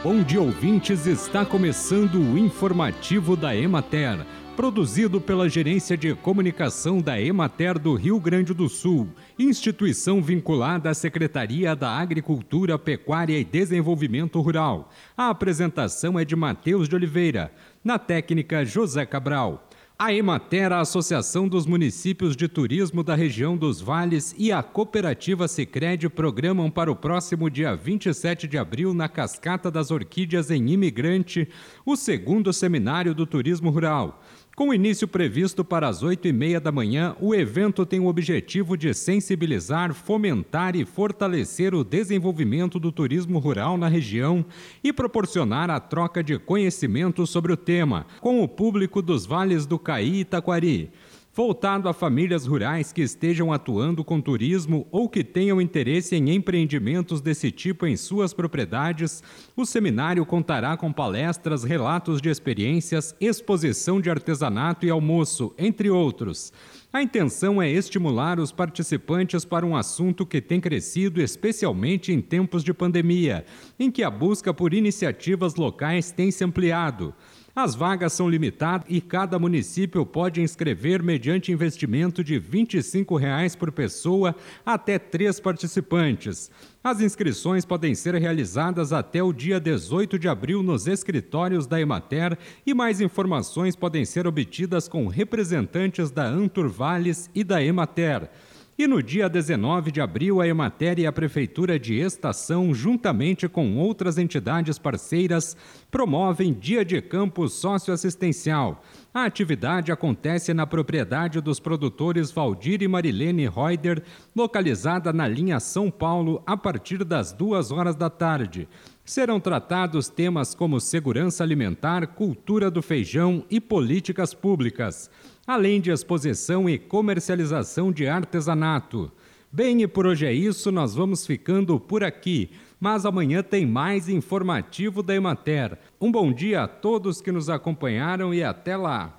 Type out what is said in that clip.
Bom dia, ouvintes. Está começando o informativo da Emater, produzido pela Gerência de Comunicação da Emater do Rio Grande do Sul, instituição vinculada à Secretaria da Agricultura, Pecuária e Desenvolvimento Rural. A apresentação é de Matheus de Oliveira, na técnica José Cabral. A Emater, a Associação dos Municípios de Turismo da região dos Vales e a Cooperativa Sicredi programam para o próximo dia 27 de abril na Cascata das Orquídeas em Imigrante o segundo seminário do turismo rural. Com início previsto para as oito e meia da manhã, o evento tem o objetivo de sensibilizar, fomentar e fortalecer o desenvolvimento do turismo rural na região e proporcionar a troca de conhecimentos sobre o tema com o público dos vales do Caí e Itaquari voltado a famílias rurais que estejam atuando com turismo ou que tenham interesse em empreendimentos desse tipo em suas propriedades, o seminário contará com palestras, relatos de experiências, exposição de artesanato e almoço, entre outros. A intenção é estimular os participantes para um assunto que tem crescido especialmente em tempos de pandemia, em que a busca por iniciativas locais tem se ampliado. As vagas são limitadas e cada município pode inscrever mediante investimento de 25 reais por pessoa até três participantes. As inscrições podem ser realizadas até o dia 18 de abril nos escritórios da Emater e mais informações podem ser obtidas com representantes da Anturvales e da Emater. E no dia 19 de abril, a Emater e a Prefeitura de Estação, juntamente com outras entidades parceiras, promovem Dia de Campo Socioassistencial. A atividade acontece na propriedade dos produtores Valdir e Marilene Reuter, localizada na linha São Paulo, a partir das duas horas da tarde. Serão tratados temas como segurança alimentar, cultura do feijão e políticas públicas além de exposição e comercialização de artesanato. Bem, e por hoje é isso, nós vamos ficando por aqui. Mas amanhã tem mais informativo da Emater. Um bom dia a todos que nos acompanharam e até lá.